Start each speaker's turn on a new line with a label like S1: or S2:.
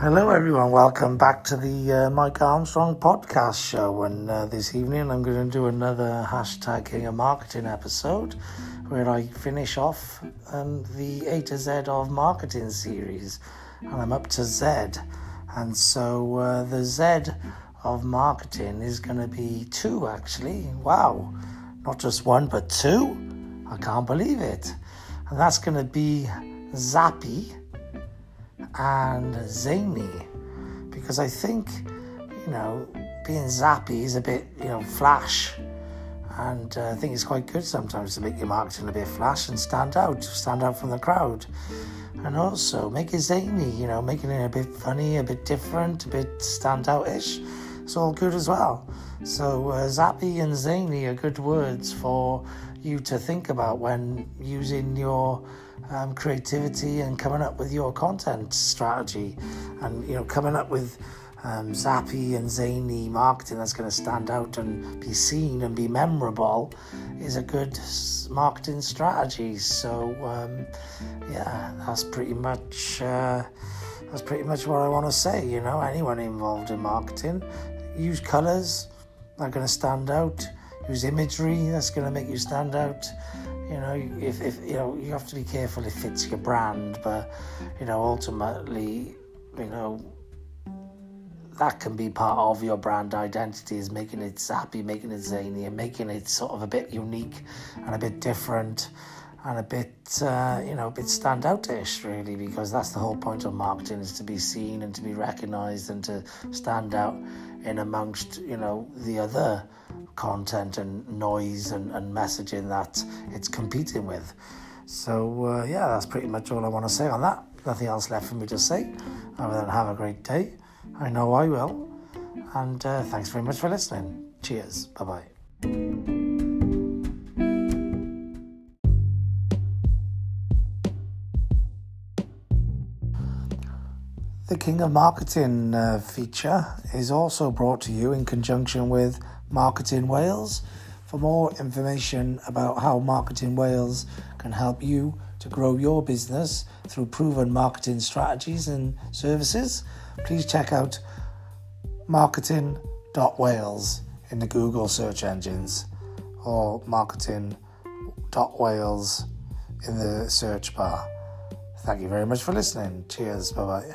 S1: Hello, everyone. Welcome back to the uh, Mike Armstrong podcast show. And uh, this evening, I'm going to do another hashtag King of Marketing episode where I finish off um, the A to Z of marketing series. And I'm up to Z. And so uh, the Z of marketing is going to be two, actually. Wow. Not just one, but two. I can't believe it. And that's going to be Zappy and zany because I think, you know, being zappy is a bit, you know, flash. And uh, I think it's quite good sometimes to make your marketing a bit flash and stand out, stand out from the crowd. And also make it zany, you know, making it a bit funny, a bit different, a bit standout-ish. It's all good as well. So uh, zappy and zany are good words for you to think about when using your um, creativity and coming up with your content strategy. And you know coming up with um, zappy and zany marketing that's going to stand out and be seen and be memorable is a good marketing strategy. So um, yeah that's pretty much uh, that's pretty much what I want to say you know anyone involved in marketing use colors that are going to stand out use imagery that's going to make you stand out. You know, if, if you know, you have to be careful if it's your brand, but you know, ultimately, you know, that can be part of your brand identity is making it zappy, making it zany, and making it sort of a bit unique and a bit different and a bit, uh, you know, a bit standoutish, really, because that's the whole point of marketing is to be seen and to be recognised and to stand out in amongst, you know, the other content and noise and, and messaging that it's competing with. So, uh, yeah, that's pretty much all I want to say on that. Nothing else left for me to say other than have a great day. I know I will. And uh, thanks very much for listening. Cheers. Bye bye. The King of Marketing uh, feature is also brought to you in conjunction with Marketing Wales. For more information about how Marketing Wales can help you to grow your business through proven marketing strategies and services, please check out marketing.wales in the Google search engines or marketing.wales in the search bar. Thank you very much for listening. Cheers. Bye bye.